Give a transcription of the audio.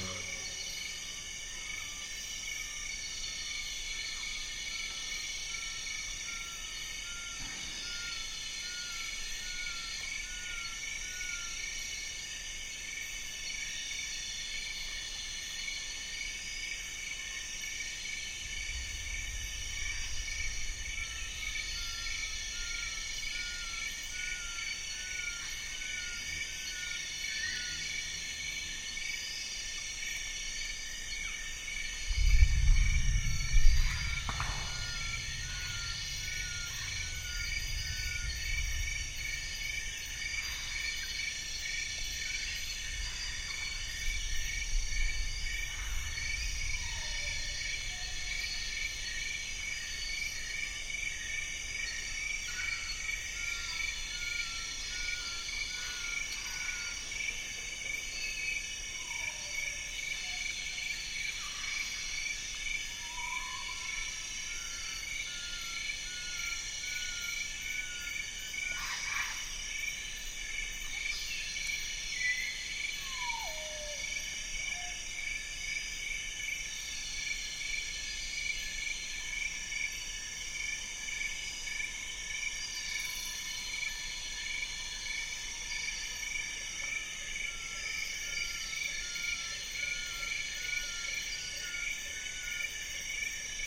Uh,